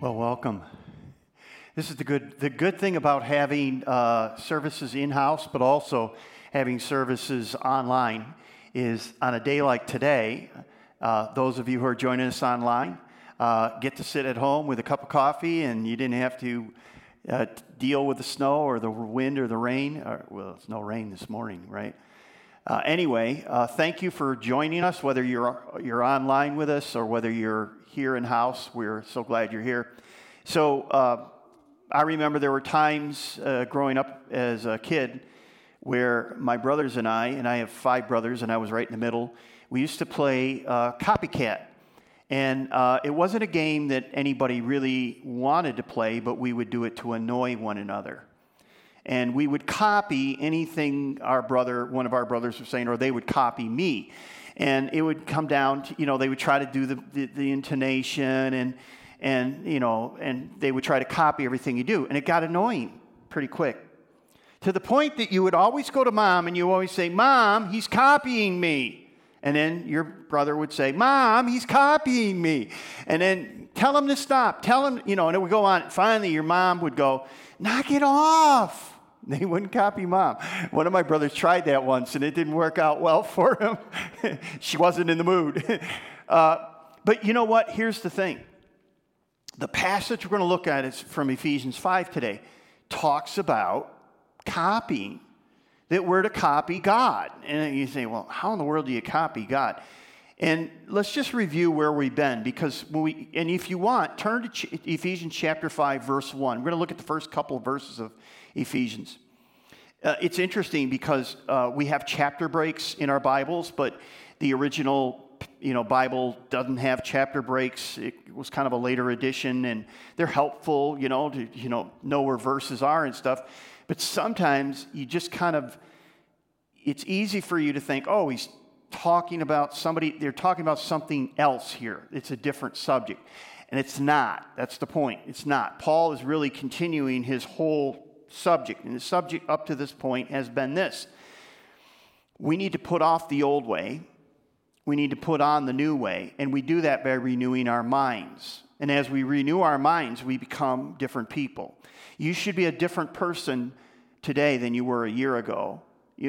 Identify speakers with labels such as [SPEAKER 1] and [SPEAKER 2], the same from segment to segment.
[SPEAKER 1] Well, welcome. This is the good, the good thing about having uh, services in house, but also having services online, is on a day like today, uh, those of you who are joining us online uh, get to sit at home with a cup of coffee, and you didn't have to uh, deal with the snow or the wind or the rain. Or, well, it's no rain this morning, right? Uh, anyway, uh, thank you for joining us, whether you're, you're online with us or whether you're here in house. We're so glad you're here. So, uh, I remember there were times uh, growing up as a kid where my brothers and I, and I have five brothers, and I was right in the middle, we used to play uh, copycat. And uh, it wasn't a game that anybody really wanted to play, but we would do it to annoy one another and we would copy anything our brother, one of our brothers was saying, or they would copy me. And it would come down to, you know, they would try to do the, the, the intonation and, and, you know, and they would try to copy everything you do. And it got annoying pretty quick to the point that you would always go to mom and you always say, Mom, he's copying me. And then your brother would say, Mom, he's copying me. And then tell him to stop. Tell him, you know, and it would go on. Finally, your mom would go, Knock it off. They wouldn't copy mom. One of my brothers tried that once and it didn't work out well for him. she wasn't in the mood. Uh, but you know what? Here's the thing the passage we're going to look at is from Ephesians 5 today, talks about copying, that we're to copy God. And you say, well, how in the world do you copy God? And let's just review where we've been because we, and if you want, turn to Ephesians chapter 5, verse 1. We're going to look at the first couple of verses of Ephesians. Uh, it's interesting because uh, we have chapter breaks in our Bibles, but the original you know Bible doesn't have chapter breaks. It was kind of a later edition, and they're helpful, you know, to you know know where verses are and stuff. But sometimes you just kind of it's easy for you to think, oh, he's talking about somebody, they're talking about something else here. It's a different subject. And it's not. That's the point. It's not. Paul is really continuing his whole subject. And the subject up to this point has been this we need to put off the old way, we need to put on the new way. And we do that by renewing our minds. And as we renew our minds, we become different people. You should be a different person today than you were a year ago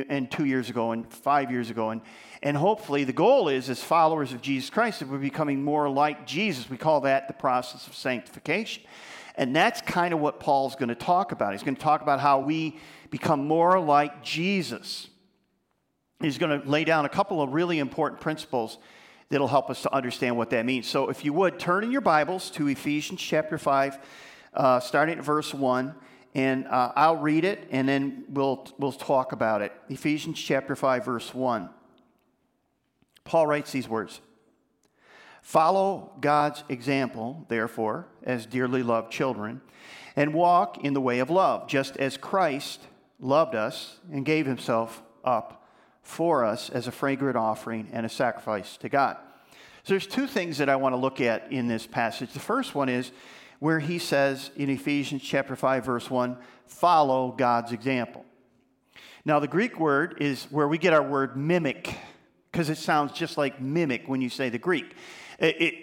[SPEAKER 1] and two years ago and five years ago. And, and hopefully, the goal is, as followers of Jesus Christ, that we're becoming more like Jesus. We call that the process of sanctification. And that's kind of what Paul's going to talk about. He's going to talk about how we become more like Jesus. He's going to lay down a couple of really important principles that'll help us to understand what that means. So, if you would, turn in your Bibles to Ephesians chapter 5, uh, starting at verse 1 and uh, I'll read it and then we'll, we'll talk about it. Ephesians chapter 5, verse 1. Paul writes these words Follow God's example, therefore, as dearly loved children, and walk in the way of love, just as Christ loved us and gave himself up for us as a fragrant offering and a sacrifice to God. So there's two things that I want to look at in this passage. The first one is where he says in Ephesians chapter 5 verse 1, follow God's example. Now the Greek word is where we get our word mimic because it sounds just like mimic when you say the Greek. It, it,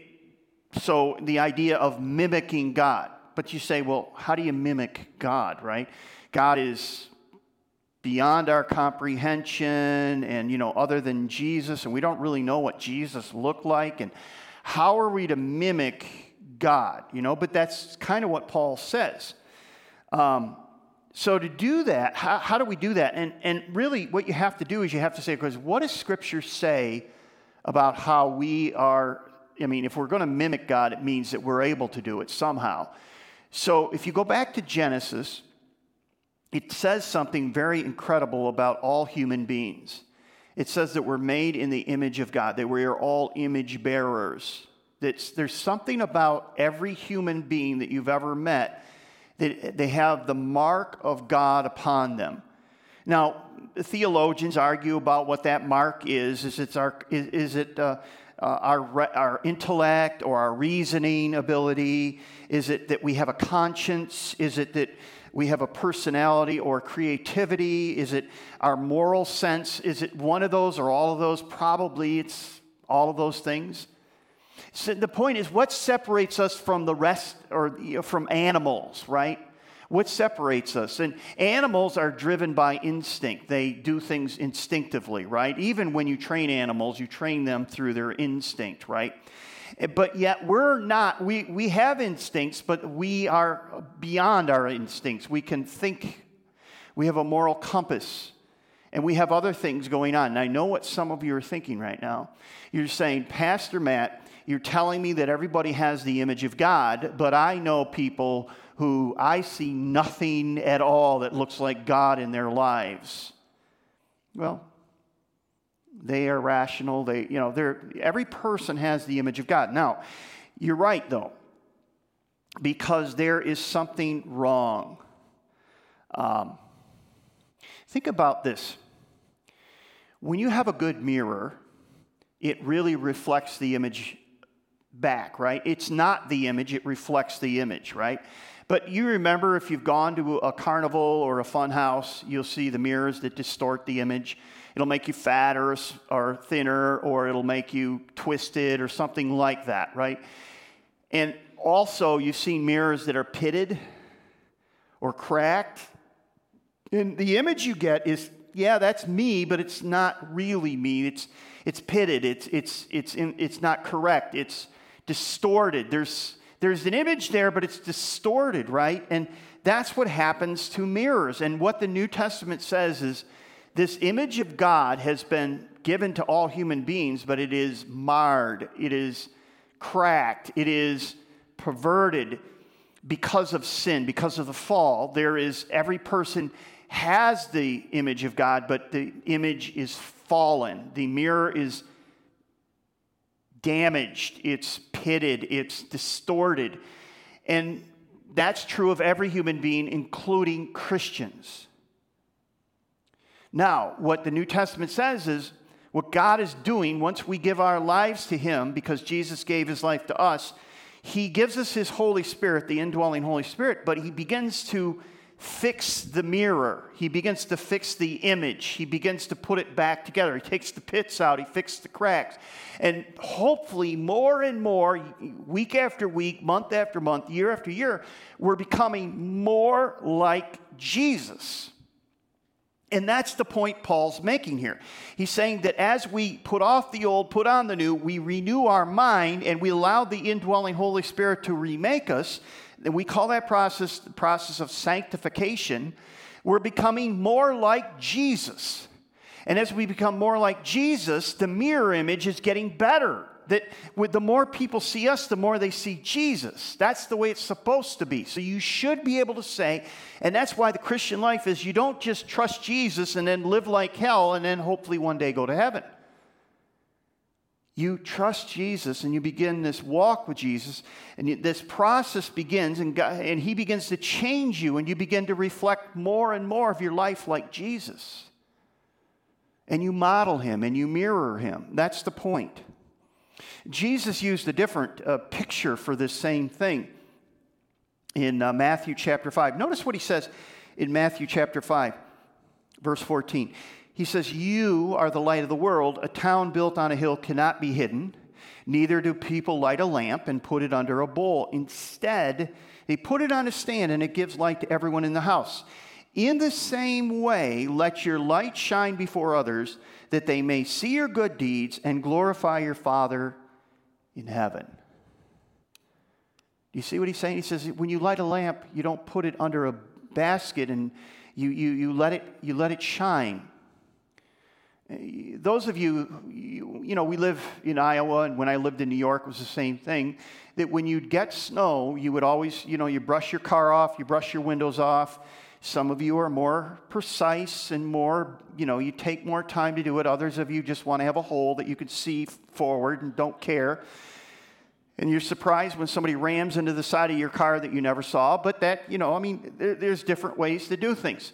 [SPEAKER 1] so the idea of mimicking God. But you say, well, how do you mimic God, right? God is beyond our comprehension and you know other than Jesus and we don't really know what Jesus looked like and how are we to mimic God, you know, but that's kind of what Paul says. Um, so to do that, how, how do we do that? And, and really, what you have to do is you have to say, because what does Scripture say about how we are? I mean, if we're going to mimic God, it means that we're able to do it somehow. So if you go back to Genesis, it says something very incredible about all human beings. It says that we're made in the image of God, that we are all image bearers that there's something about every human being that you've ever met that they have the mark of God upon them. Now, theologians argue about what that mark is. Is it our, is, is it, uh, uh, our, our intellect or our reasoning ability? Is it that we have a conscience? Is it that we have a personality or creativity? Is it our moral sense? Is it one of those or all of those? Probably it's all of those things. So the point is, what separates us from the rest, or from animals, right? What separates us? And animals are driven by instinct. They do things instinctively, right? Even when you train animals, you train them through their instinct, right? But yet we're not, we, we have instincts, but we are beyond our instincts. We can think, we have a moral compass, and we have other things going on. And I know what some of you are thinking right now. You're saying, Pastor Matt, you're telling me that everybody has the image of God, but I know people who I see nothing at all that looks like God in their lives. Well, they are rational. They, you know, they're, every person has the image of God. Now, you're right, though, because there is something wrong. Um, think about this. When you have a good mirror, it really reflects the image back, right? It's not the image, it reflects the image, right? But you remember if you've gone to a carnival or a fun house, you'll see the mirrors that distort the image. It'll make you fatter or thinner, or it'll make you twisted or something like that, right? And also, you've seen mirrors that are pitted or cracked. And the image you get is, yeah, that's me, but it's not really me. It's, it's pitted, it's, it's, it's, in, it's not correct, it's distorted. There's there's an image there, but it's distorted, right? And that's what happens to mirrors. And what the New Testament says is this image of God has been given to all human beings, but it is marred, it is cracked, it is perverted because of sin, because of the fall. There is every person has the image of God, but the image is fallen. The mirror is damaged, it's pitted, it's distorted. And that's true of every human being, including Christians. Now, what the New Testament says is what God is doing once we give our lives to Him, because Jesus gave His life to us, He gives us His Holy Spirit, the indwelling Holy Spirit, but He begins to fix the mirror. He begins to fix the image. He begins to put it back together. He takes the pits out. He fixes the cracks. And hopefully, more and more, week after week, month after month, year after year, we're becoming more like Jesus. And that's the point Paul's making here. He's saying that as we put off the old, put on the new, we renew our mind and we allow the indwelling Holy Spirit to remake us and we call that process the process of sanctification. We're becoming more like Jesus. And as we become more like Jesus, the mirror image is getting better. That with the more people see us, the more they see Jesus. That's the way it's supposed to be. So you should be able to say, and that's why the Christian life is you don't just trust Jesus and then live like hell and then hopefully one day go to heaven you trust Jesus and you begin this walk with Jesus, and this process begins, and, God, and He begins to change you, and you begin to reflect more and more of your life like Jesus. And you model Him and you mirror Him. That's the point. Jesus used a different uh, picture for this same thing in uh, Matthew chapter 5. Notice what He says in Matthew chapter 5, verse 14. He says, You are the light of the world. A town built on a hill cannot be hidden. Neither do people light a lamp and put it under a bowl. Instead, they put it on a stand and it gives light to everyone in the house. In the same way, let your light shine before others, that they may see your good deeds and glorify your Father in heaven. Do you see what he's saying? He says, when you light a lamp, you don't put it under a basket and you, you, you, let, it, you let it shine. Those of you, you, you know, we live in Iowa, and when I lived in New York, it was the same thing. That when you'd get snow, you would always, you know, you brush your car off, you brush your windows off. Some of you are more precise and more, you know, you take more time to do it. Others of you just want to have a hole that you can see forward and don't care. And you're surprised when somebody rams into the side of your car that you never saw. But that, you know, I mean, there, there's different ways to do things.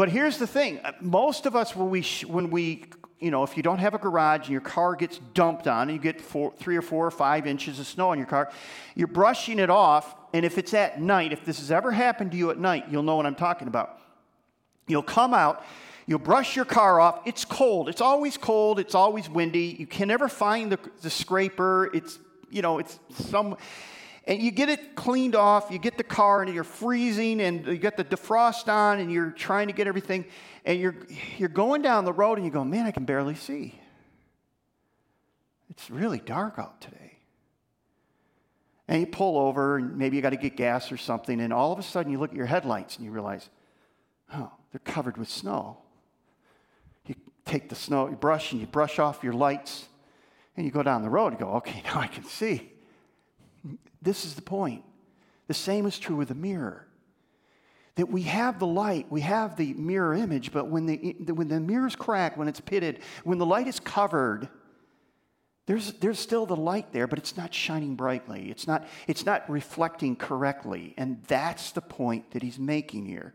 [SPEAKER 1] But here's the thing uh, most of us, when we, when we, you know, if you don't have a garage and your car gets dumped on and you get four, three or four or five inches of snow on your car, you're brushing it off. And if it's at night, if this has ever happened to you at night, you'll know what I'm talking about. You'll come out, you'll brush your car off. It's cold. It's always cold. It's always windy. You can never find the, the scraper. It's you know, it's some, and you get it cleaned off, you get the car, and you're freezing, and you got the defrost on, and you're trying to get everything, and you're, you're going down the road, and you go, man, I can barely see. It's really dark out today. And you pull over, and maybe you got to get gas or something, and all of a sudden you look at your headlights and you realize, oh, they're covered with snow. You take the snow, you brush, and you brush off your lights, and you go down the road and go, okay, now I can see. This is the point. The same is true with a mirror. That we have the light, we have the mirror image, but when the, when the mirror's cracked, when it's pitted, when the light is covered, there's, there's still the light there, but it's not shining brightly. It's not, it's not reflecting correctly. And that's the point that he's making here.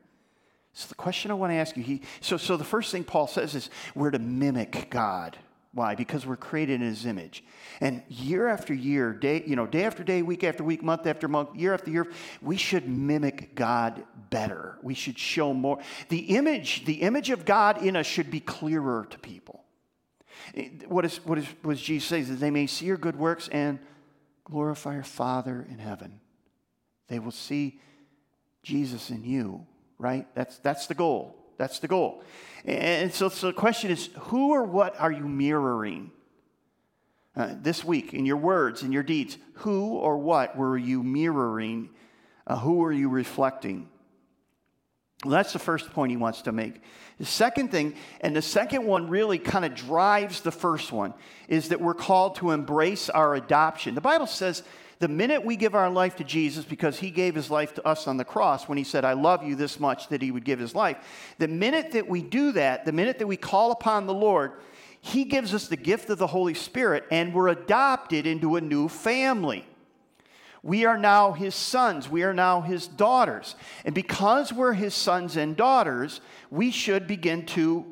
[SPEAKER 1] So the question I want to ask you, he, so, so the first thing Paul says is we're to mimic God. Why? Because we're created in his image. And year after year, day, you know, day after day, week after week, month after month, year after year, we should mimic God better. We should show more. The image, the image of God in us should be clearer to people. What, is, what, is, what Jesus say? That they may see your good works and glorify your Father in heaven. They will see Jesus in you, right? That's, that's the goal. That's the goal. And so, so the question is who or what are you mirroring? Uh, this week, in your words, in your deeds, who or what were you mirroring? Uh, who are you reflecting? Well, that's the first point he wants to make. The second thing, and the second one really kind of drives the first one, is that we're called to embrace our adoption. The Bible says the minute we give our life to Jesus, because he gave his life to us on the cross when he said, I love you this much that he would give his life, the minute that we do that, the minute that we call upon the Lord, he gives us the gift of the Holy Spirit and we're adopted into a new family. We are now his sons. We are now his daughters. And because we're his sons and daughters, we should begin to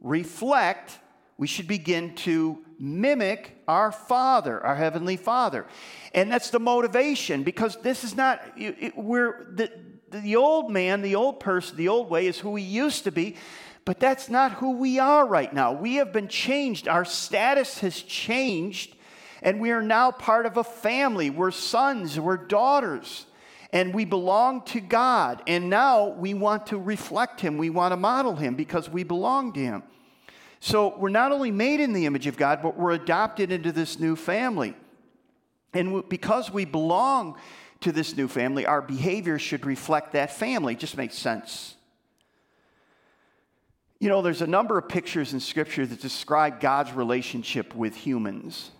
[SPEAKER 1] reflect, we should begin to mimic our Father, our Heavenly Father. And that's the motivation because this is not, it, we're, the, the old man, the old person, the old way is who we used to be. But that's not who we are right now. We have been changed. Our status has changed and we are now part of a family. We're sons, we're daughters, and we belong to God. And now we want to reflect Him, we want to model Him because we belong to Him. So we're not only made in the image of God, but we're adopted into this new family. And because we belong to this new family, our behavior should reflect that family. It just makes sense. You know, there's a number of pictures in Scripture that describe God's relationship with humans.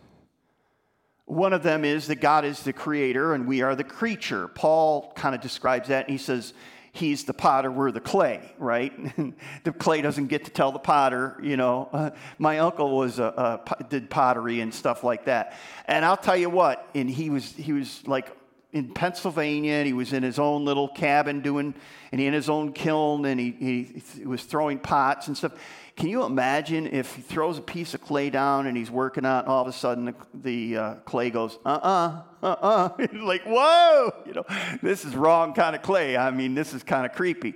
[SPEAKER 1] One of them is that God is the creator and we are the creature. Paul kind of describes that and he says, He's the potter, we're the clay, right? the clay doesn't get to tell the potter, you know. Uh, my uncle was a, did pottery and stuff like that, and I'll tell you what. And he was he was like in Pennsylvania, and he was in his own little cabin doing, and he in his own kiln, and he, he, he was throwing pots and stuff. Can you imagine if he throws a piece of clay down and he's working on, it, all of a sudden the, the uh, clay goes, uh uh, uh uh. like, whoa, you know, this is wrong kind of clay. I mean, this is kind of creepy.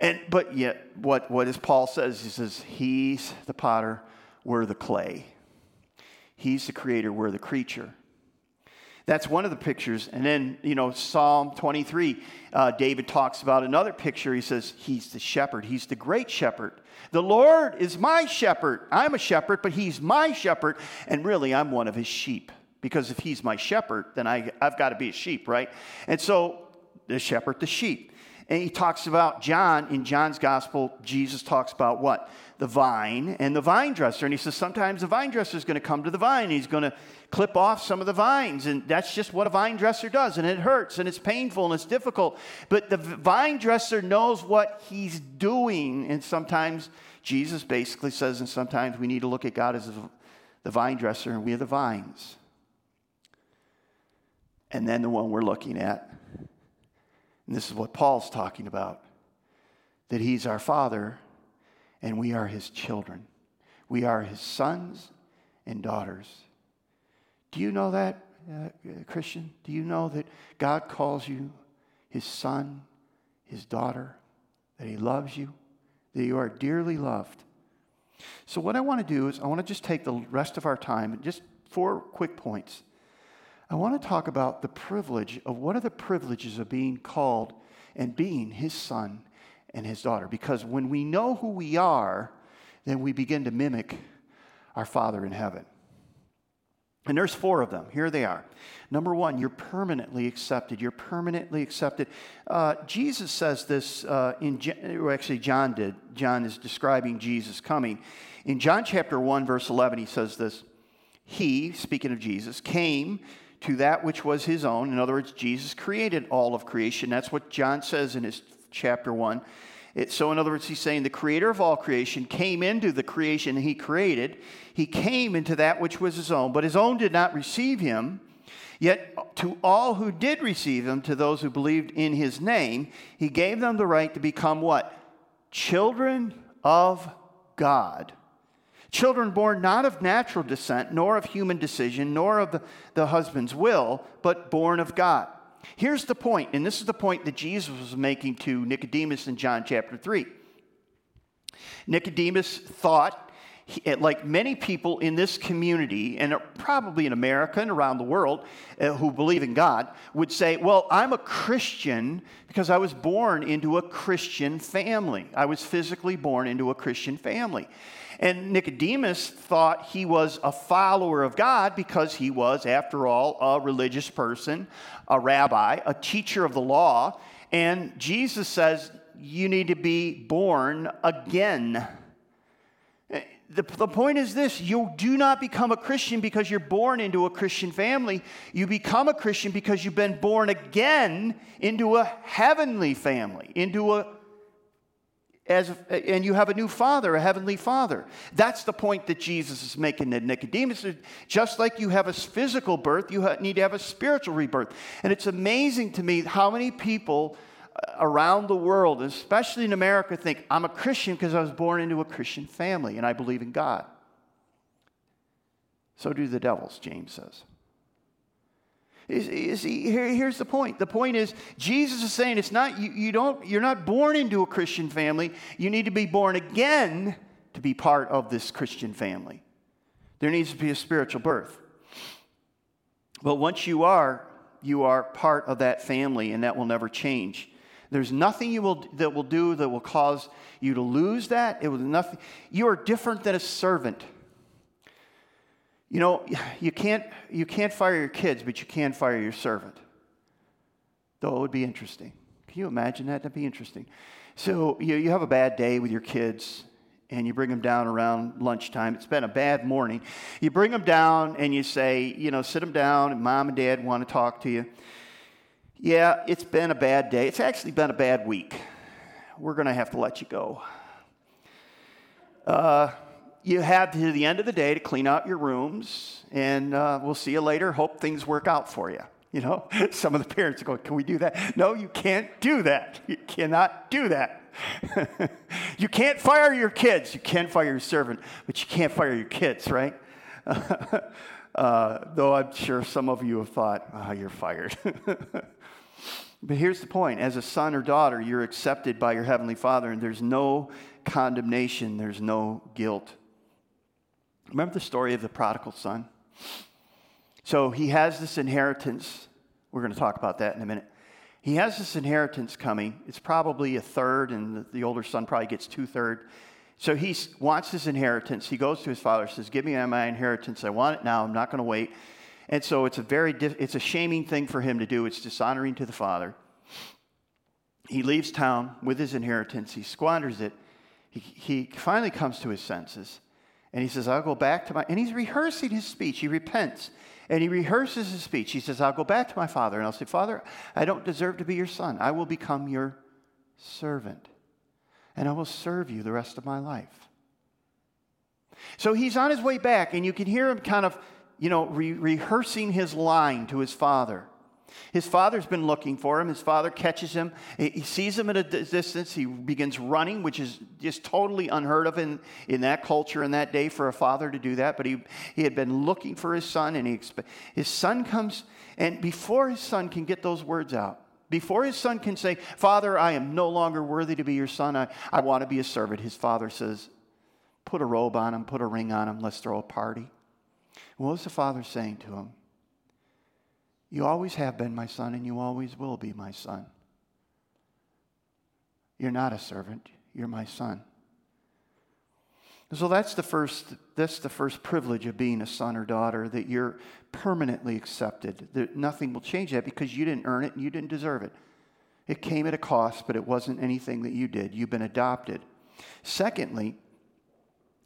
[SPEAKER 1] And, but yet, what, what does Paul says? He says, He's the potter, we're the clay. He's the creator, we're the creature. That's one of the pictures. And then, you know, Psalm 23, uh, David talks about another picture. He says, He's the shepherd, He's the great shepherd. The Lord is my shepherd. I'm a shepherd, but He's my shepherd. And really, I'm one of His sheep. Because if He's my shepherd, then I, I've got to be a sheep, right? And so, the shepherd, the sheep. And he talks about John, in John's gospel, Jesus talks about what? The vine and the vine dresser. And he says sometimes the vine dresser is going to come to the vine. He's going to clip off some of the vines. And that's just what a vine dresser does. And it hurts and it's painful and it's difficult. But the vine dresser knows what he's doing. And sometimes Jesus basically says, and sometimes we need to look at God as the vine dresser and we are the vines. And then the one we're looking at and this is what Paul's talking about that he's our father and we are his children. We are his sons and daughters. Do you know that, uh, Christian? Do you know that God calls you his son, his daughter, that he loves you, that you are dearly loved? So, what I want to do is, I want to just take the rest of our time, and just four quick points. I want to talk about the privilege of what are the privileges of being called and being his son and his daughter. Because when we know who we are, then we begin to mimic our Father in heaven. And there's four of them. Here they are. Number one, you're permanently accepted. You're permanently accepted. Uh, Jesus says this uh, in, actually, John did. John is describing Jesus coming. In John chapter 1, verse 11, he says this He, speaking of Jesus, came to that which was his own. In other words, Jesus created all of creation. That's what John says in his chapter 1. It, so, in other words, he's saying the creator of all creation came into the creation he created. He came into that which was his own, but his own did not receive him. Yet, to all who did receive him, to those who believed in his name, he gave them the right to become what? Children of God. Children born not of natural descent, nor of human decision, nor of the, husband's will, but born of God. Here's the point, and this is the point that Jesus was making to Nicodemus in John chapter 3. Nicodemus thought, like many people in this community, and probably in America and around the world uh, who believe in God, would say, Well, I'm a Christian because I was born into a Christian family. I was physically born into a Christian family. And Nicodemus thought he was a follower of God because he was, after all, a religious person, a rabbi, a teacher of the law. And Jesus says, You need to be born again. The, the point is this you do not become a Christian because you're born into a Christian family. You become a Christian because you've been born again into a heavenly family, into a as, and you have a new father, a heavenly father. That's the point that Jesus is making to Nicodemus. Just like you have a physical birth, you need to have a spiritual rebirth. And it's amazing to me how many people uh, around the world, especially in America, think, I'm a Christian because I was born into a Christian family and I believe in God. So do the devils, James says. Here, here's the point. The point is, Jesus is saying it's not, you, you don't, you're not born into a Christian family. You need to be born again to be part of this Christian family. There needs to be a spiritual birth. But once you are, you are part of that family, and that will never change. There's nothing you will, that will do that will cause you to lose that. It will nothing. You are different than a servant. You know, you can't, you can't fire your kids, but you can fire your servant. Though it would be interesting. Can you imagine that? That'd be interesting. So you, you have a bad day with your kids, and you bring them down around lunchtime. It's been a bad morning. You bring them down and you say, you know, sit them down, and mom and dad want to talk to you. Yeah, it's been a bad day. It's actually been a bad week. We're going to have to let you go. Uh, you have to the end of the day to clean out your rooms, and uh, we'll see you later. Hope things work out for you. You know, some of the parents go, Can we do that? No, you can't do that. You cannot do that. you can't fire your kids. You can fire your servant, but you can't fire your kids, right? uh, though I'm sure some of you have thought, oh, you're fired. but here's the point as a son or daughter, you're accepted by your Heavenly Father, and there's no condemnation, there's no guilt. Remember the story of the prodigal son? So he has this inheritance. We're going to talk about that in a minute. He has this inheritance coming. It's probably a third, and the older son probably gets two thirds. So he wants his inheritance. He goes to his father, says, "Give me my inheritance. I want it now. I'm not going to wait." And so it's a very it's a shaming thing for him to do. It's dishonoring to the father. He leaves town with his inheritance. He squanders it. He, he finally comes to his senses. And he says, I'll go back to my, and he's rehearsing his speech. He repents and he rehearses his speech. He says, I'll go back to my father and I'll say, Father, I don't deserve to be your son. I will become your servant and I will serve you the rest of my life. So he's on his way back and you can hear him kind of, you know, re- rehearsing his line to his father. His father's been looking for him. His father catches him. He sees him at a distance. He begins running, which is just totally unheard of in, in that culture in that day for a father to do that. But he, he had been looking for his son, and he, his son comes, and before his son can get those words out, before his son can say, Father, I am no longer worthy to be your son, I, I want to be a servant, his father says, Put a robe on him, put a ring on him, let's throw a party. What was the father saying to him? You always have been my son, and you always will be my son. You're not a servant, you're my son. So that's the first that's the first privilege of being a son or daughter that you're permanently accepted. That nothing will change that because you didn't earn it and you didn't deserve it. It came at a cost, but it wasn't anything that you did. You've been adopted. Secondly,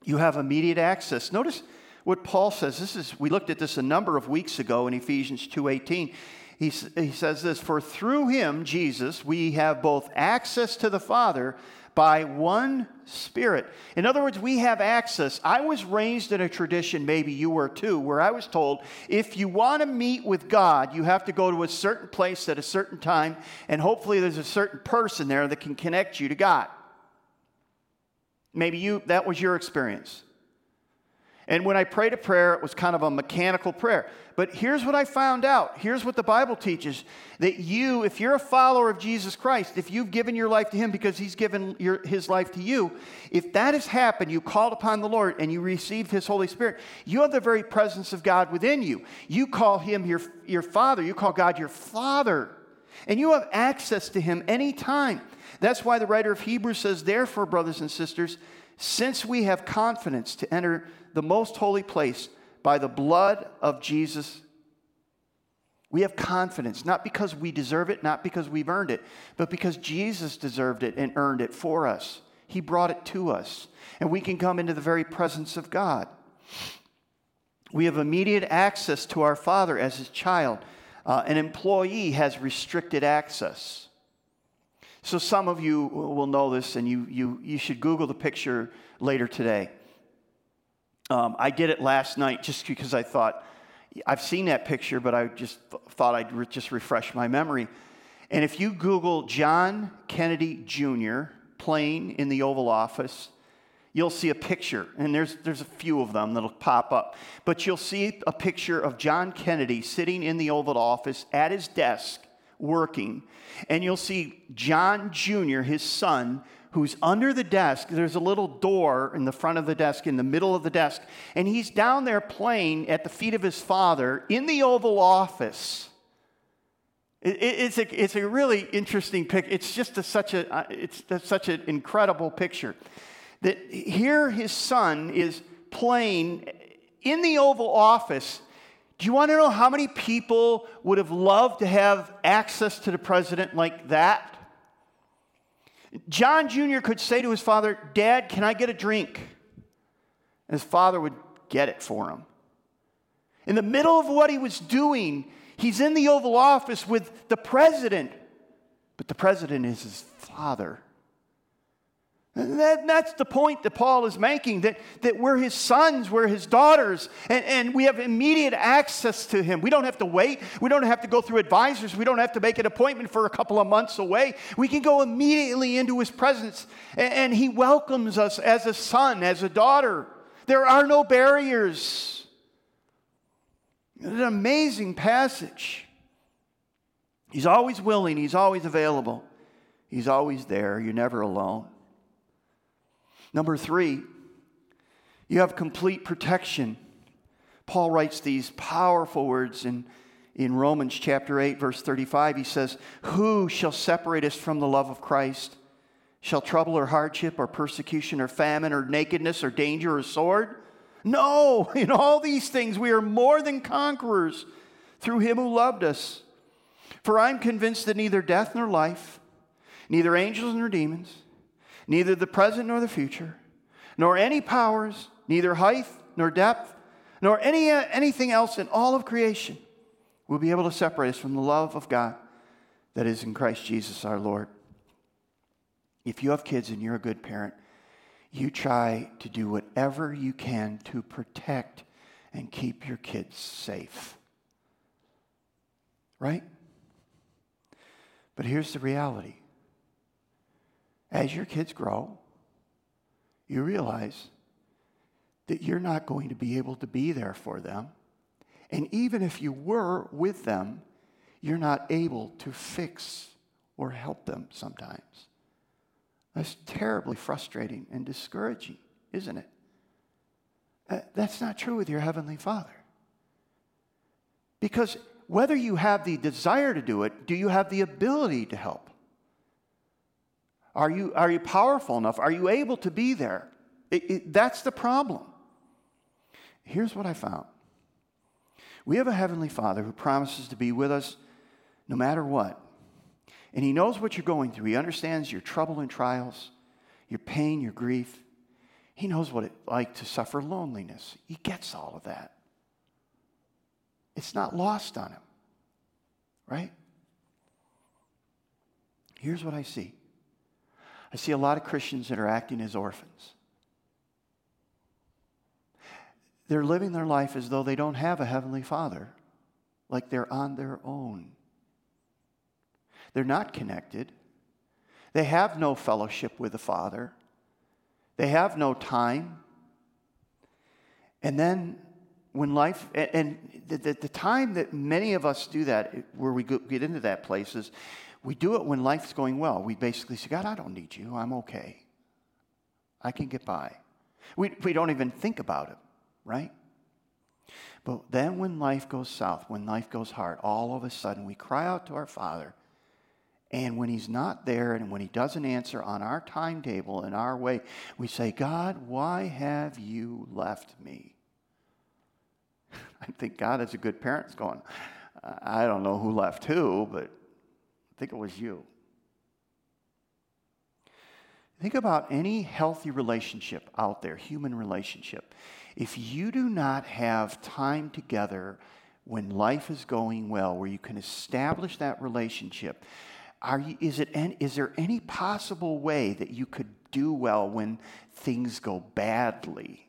[SPEAKER 1] you have immediate access. Notice what Paul says. This is we looked at this a number of weeks ago in Ephesians 2:18. He, he says this, "For through him, Jesus, we have both access to the Father by one Spirit. In other words, we have access. I was raised in a tradition, maybe you were too, where I was told if you want to meet with God, you have to go to a certain place at a certain time, and hopefully there's a certain person there that can connect you to God. Maybe you that was your experience. And when I prayed a prayer, it was kind of a mechanical prayer. But here's what I found out. Here's what the Bible teaches that you, if you're a follower of Jesus Christ, if you've given your life to Him because He's given your, His life to you, if that has happened, you called upon the Lord and you received His Holy Spirit, you have the very presence of God within you. You call Him your, your Father, you call God your Father, and you have access to Him anytime. That's why the writer of Hebrews says, Therefore, brothers and sisters, since we have confidence to enter the most holy place by the blood of Jesus. We have confidence, not because we deserve it, not because we've earned it, but because Jesus deserved it and earned it for us. He brought it to us, and we can come into the very presence of God. We have immediate access to our Father as His child. Uh, an employee has restricted access. So, some of you will know this, and you, you, you should Google the picture later today. Um, I did it last night just because I thought, I've seen that picture, but I just thought I'd re- just refresh my memory. And if you Google John Kennedy Jr. playing in the Oval Office, you'll see a picture, and there's, there's a few of them that'll pop up. But you'll see a picture of John Kennedy sitting in the Oval Office at his desk working, and you'll see John Jr., his son, who's under the desk. There's a little door in the front of the desk, in the middle of the desk, and he's down there playing at the feet of his father in the Oval Office. it's, a, it's a really interesting picture. It's just a, such, a, uh, it's such an incredible picture. That here his son is playing in the Oval Office. Do you want to know how many people would have loved to have access to the president like that? John Jr. could say to his father, Dad, can I get a drink? And his father would get it for him. In the middle of what he was doing, he's in the Oval Office with the president, but the president is his father. That, that's the point that Paul is making that, that we're his sons, we're his daughters, and, and we have immediate access to him. We don't have to wait. We don't have to go through advisors. We don't have to make an appointment for a couple of months away. We can go immediately into his presence, and, and he welcomes us as a son, as a daughter. There are no barriers. It's an amazing passage. He's always willing, he's always available, he's always there. You're never alone. Number three, you have complete protection. Paul writes these powerful words in, in Romans chapter 8, verse 35. He says, Who shall separate us from the love of Christ? Shall trouble or hardship or persecution or famine or nakedness or danger or sword? No, in all these things we are more than conquerors through him who loved us. For I'm convinced that neither death nor life, neither angels nor demons, neither the present nor the future, nor any powers, neither height nor depth, nor any, anything else in all of creation will be able to separate us from the love of God that is in Christ Jesus our Lord. If you have kids and you're a good parent, you try to do whatever you can to protect and keep your kids safe. Right? But here's the reality as your kids grow, you realize that you're not going to be able to be there for them. And even if you were with them, you're not able to fix or help them sometimes. That's terribly frustrating and discouraging, isn't it? Uh, that's not true with your Heavenly Father. Because whether you have the desire to do it, do you have the ability to help? Are you, are you powerful enough? Are you able to be there? It, it, that's the problem. Here's what I found we have a Heavenly Father who promises to be with us no matter what. And He knows what you're going through. He understands your trouble and trials, your pain, your grief. He knows what it's like to suffer loneliness. He gets all of that. It's not lost on Him, right? Here's what I see I see a lot of Christians that are acting as orphans. They're living their life as though they don't have a Heavenly Father, like they're on their own. They're not connected. They have no fellowship with the Father. They have no time. And then when life, and the, time that many of us do that, where we get into that place, is we do it when life's going well. We basically say, God, I don't need you. I'm okay. I can get by. We, we don't even think about it, right? But then when life goes south, when life goes hard, all of a sudden we cry out to our Father. And when He's not there and when He doesn't answer on our timetable in our way, we say, God, why have you left me? I think God is a good parent is going, I don't know who left who, but think it was you. Think about any healthy relationship out there, human relationship. If you do not have time together when life is going well, where you can establish that relationship, are you, is, it, is there any possible way that you could do well when things go badly?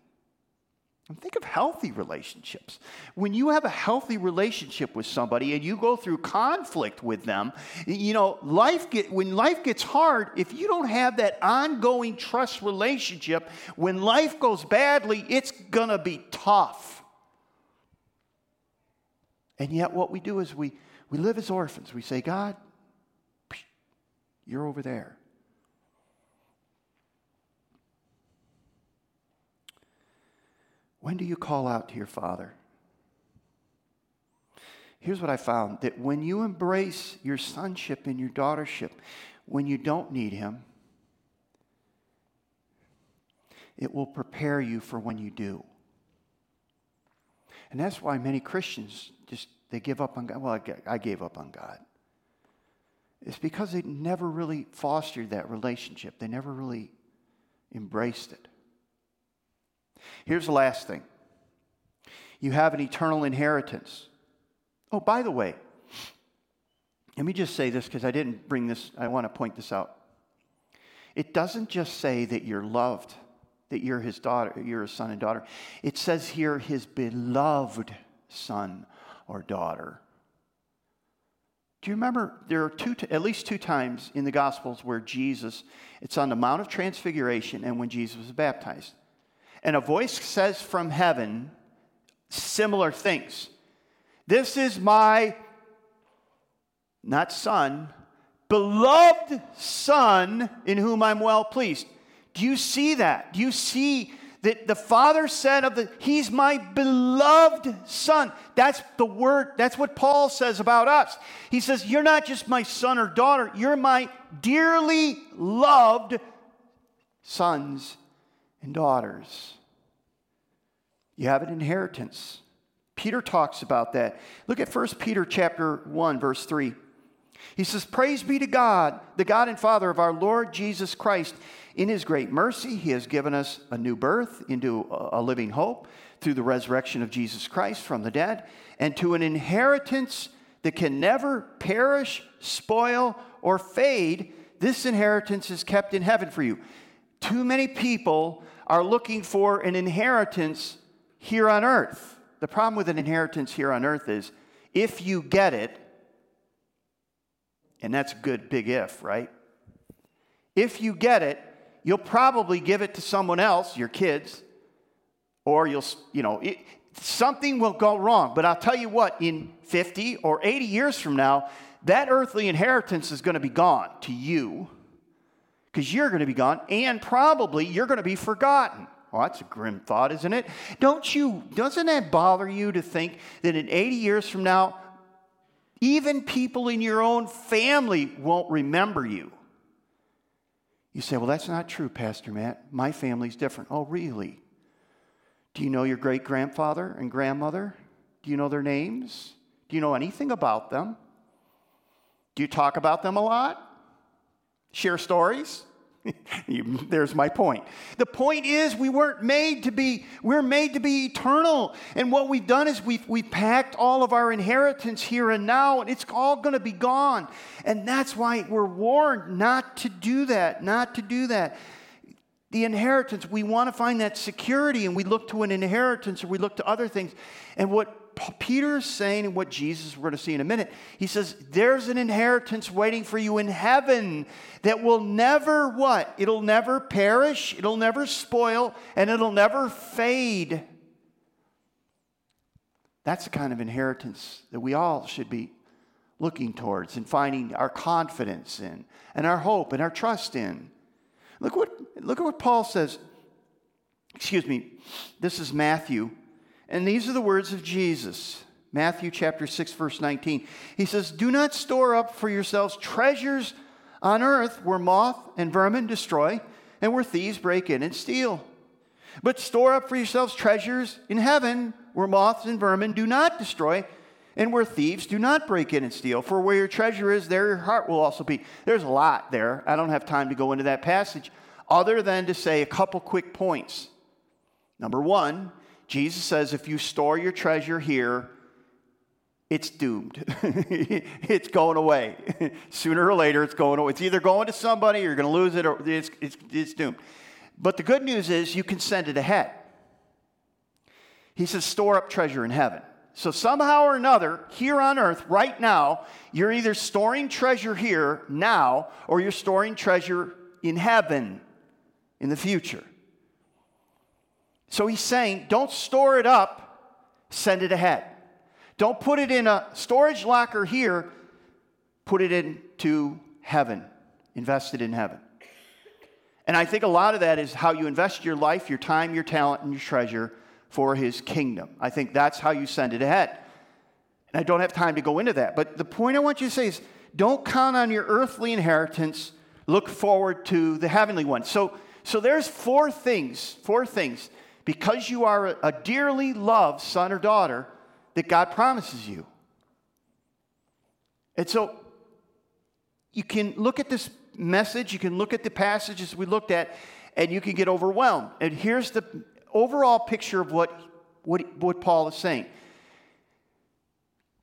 [SPEAKER 1] Think of healthy relationships. When you have a healthy relationship with somebody and you go through conflict with them, you know, life get, when life gets hard, if you don't have that ongoing trust relationship, when life goes badly, it's going to be tough. And yet what we do is we, we live as orphans. We say, God, you're over there. When do you call out to your Father? Here's what I found that when you embrace your sonship and your daughtership, when you don't need Him, it will prepare you for when you do. And that's why many Christians just they give up on God. Well, I gave up on God. It's because they never really fostered that relationship. They never really embraced it. Here's the last thing you have an eternal inheritance. Oh, by the way, let me just say this because I didn't bring this, I want to point this out. It doesn't just say that you're loved, that you're his daughter, you're his son and daughter. It says here, his beloved son or daughter. Do you remember there are two, at least two times in the Gospels where Jesus, it's on the Mount of Transfiguration and when Jesus was baptized. And a voice says from heaven similar things. This is my, not son, beloved son in whom I'm well pleased. Do you see that? Do you see that the father said of the he's my beloved son that's the word that's what paul says about us he says you're not just my son or daughter you're my dearly loved sons and daughters. You have an inheritance. Peter talks about that. Look at 1 Peter chapter 1 verse 3. He says, "Praise be to God, the God and Father of our Lord Jesus Christ. In his great mercy, he has given us a new birth into a living hope through the resurrection of Jesus Christ from the dead, and to an inheritance that can never perish, spoil, or fade. This inheritance is kept in heaven for you." Too many people are looking for an inheritance here on earth. The problem with an inheritance here on earth is if you get it, and that's a good big if, right? If you get it, you'll probably give it to someone else, your kids, or you'll, you know, it, something will go wrong. But I'll tell you what, in 50 or 80 years from now, that earthly inheritance is going to be gone to you because you're going to be gone and probably you're going to be forgotten. Well, that's a grim thought, isn't it? Don't you, doesn't that bother you to think that in 80 years from now, Even people in your own family won't remember you. You say, Well, that's not true, Pastor Matt. My family's different. Oh, really? Do you know your great grandfather and grandmother? Do you know their names? Do you know anything about them? Do you talk about them a lot? Share stories? There's my point. The point is, we weren't made to be, we're made to be eternal. And what we've done is we've, we've packed all of our inheritance here and now, and it's all going to be gone. And that's why we're warned not to do that, not to do that. The inheritance, we want to find that security, and we look to an inheritance or we look to other things. And what Peter is saying and what Jesus, we're going to see in a minute, he says, There's an inheritance waiting for you in heaven that will never what? It'll never perish, it'll never spoil, and it'll never fade. That's the kind of inheritance that we all should be looking towards and finding our confidence in, and our hope and our trust in. Look what, look at what Paul says. Excuse me, this is Matthew and these are the words of Jesus. Matthew chapter 6 verse 19. He says, "Do not store up for yourselves treasures on earth where moth and vermin destroy and where thieves break in and steal. But store up for yourselves treasures in heaven where moths and vermin do not destroy and where thieves do not break in and steal. For where your treasure is, there your heart will also be." There's a lot there. I don't have time to go into that passage other than to say a couple quick points. Number 1, Jesus says if you store your treasure here, it's doomed. it's going away. Sooner or later, it's going away. It's either going to somebody, you're going to lose it, or it's, it's, it's doomed. But the good news is you can send it ahead. He says, store up treasure in heaven. So, somehow or another, here on earth, right now, you're either storing treasure here now or you're storing treasure in heaven in the future. So he's saying, don't store it up, send it ahead. Don't put it in a storage locker here, put it into heaven, invest it in heaven. And I think a lot of that is how you invest your life, your time, your talent, and your treasure for his kingdom. I think that's how you send it ahead. And I don't have time to go into that. But the point I want you to say is don't count on your earthly inheritance, look forward to the heavenly one. So, so there's four things, four things because you are a dearly loved son or daughter that God promises you. And so you can look at this message, you can look at the passages we looked at, and you can get overwhelmed. And here's the overall picture of what, what, what Paul is saying.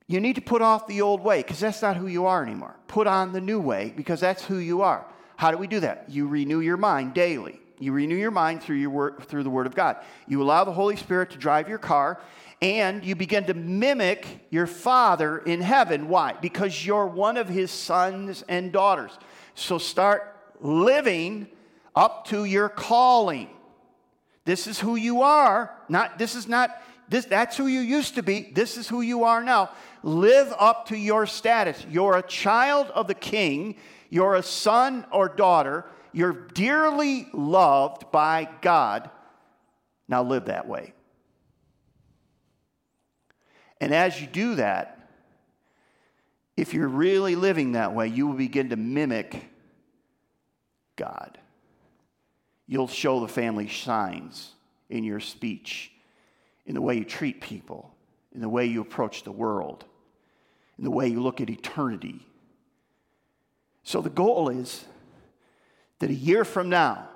[SPEAKER 1] You need to put off the old way because that's not who you are anymore. Put on the new way because that's who you are. How do we do that? You renew your mind daily. You renew your mind through, your word, through the Word of God. You allow the Holy Spirit to drive your car, and you begin to mimic your Father in heaven. Why? Because you're one of His sons and daughters. So start living up to your calling. This is who you are. Not this is not this that's who you used to be. This is who you are now. Live up to your status. You're a child of the king. You're a son or daughter you're dearly loved by God. Now live that way. And as you do that, if you're really living that way, you will begin to mimic God. You'll show the family signs in your speech, in the way you treat people, in the way you approach the world, in the way you look at eternity. So the goal is that a year from now,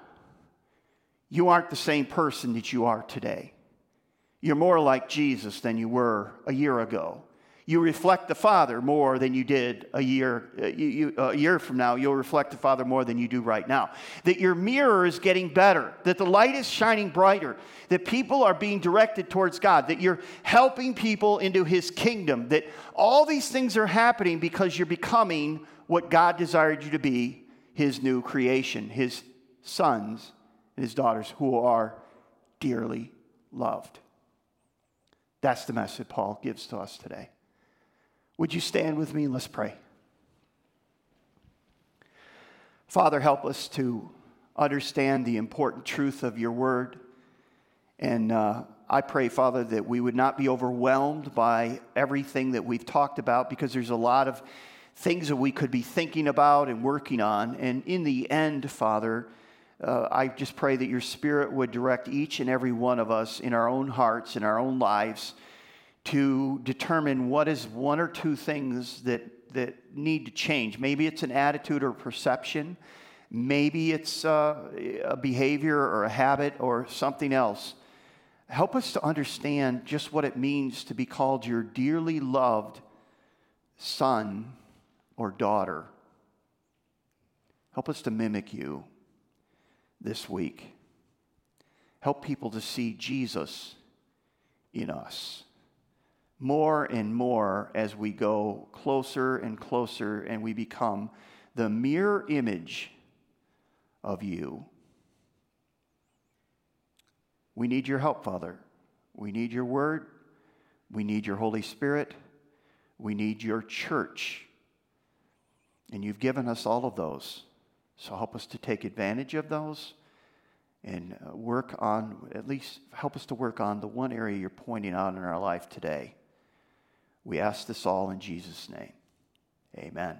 [SPEAKER 1] you aren't the same person that you are today. You're more like Jesus than you were a year ago. You reflect the Father more than you did a year, uh, you, you, a year from now. You'll reflect the Father more than you do right now. That your mirror is getting better. That the light is shining brighter. That people are being directed towards God. That you're helping people into His kingdom. That all these things are happening because you're becoming what God desired you to be his new creation, his sons and his daughters who are dearly loved. That's the message Paul gives to us today. Would you stand with me and let's pray? Father, help us to understand the important truth of your word. And uh, I pray, Father, that we would not be overwhelmed by everything that we've talked about because there's a lot of things that we could be thinking about and working on. And in the end, Father, uh, I just pray that your Spirit would direct each and every one of us in our own hearts, in our own lives, to determine what is one or two things that, that need to change. Maybe it's an attitude or perception, maybe it's uh, a behavior or a habit or something else. Help us to understand just what it means to be called your dearly loved son or daughter. Help us to mimic you this week. Help people to see Jesus in us more and more as we go closer and closer and we become the mirror image of you. We need your help, Father. We need your word. We need your Holy Spirit. We need your church. And you've given us all of those. So help us to take advantage of those and uh, work on, at least help us to work on the one area you're pointing out in our life today. We ask this all in Jesus' name. Amen.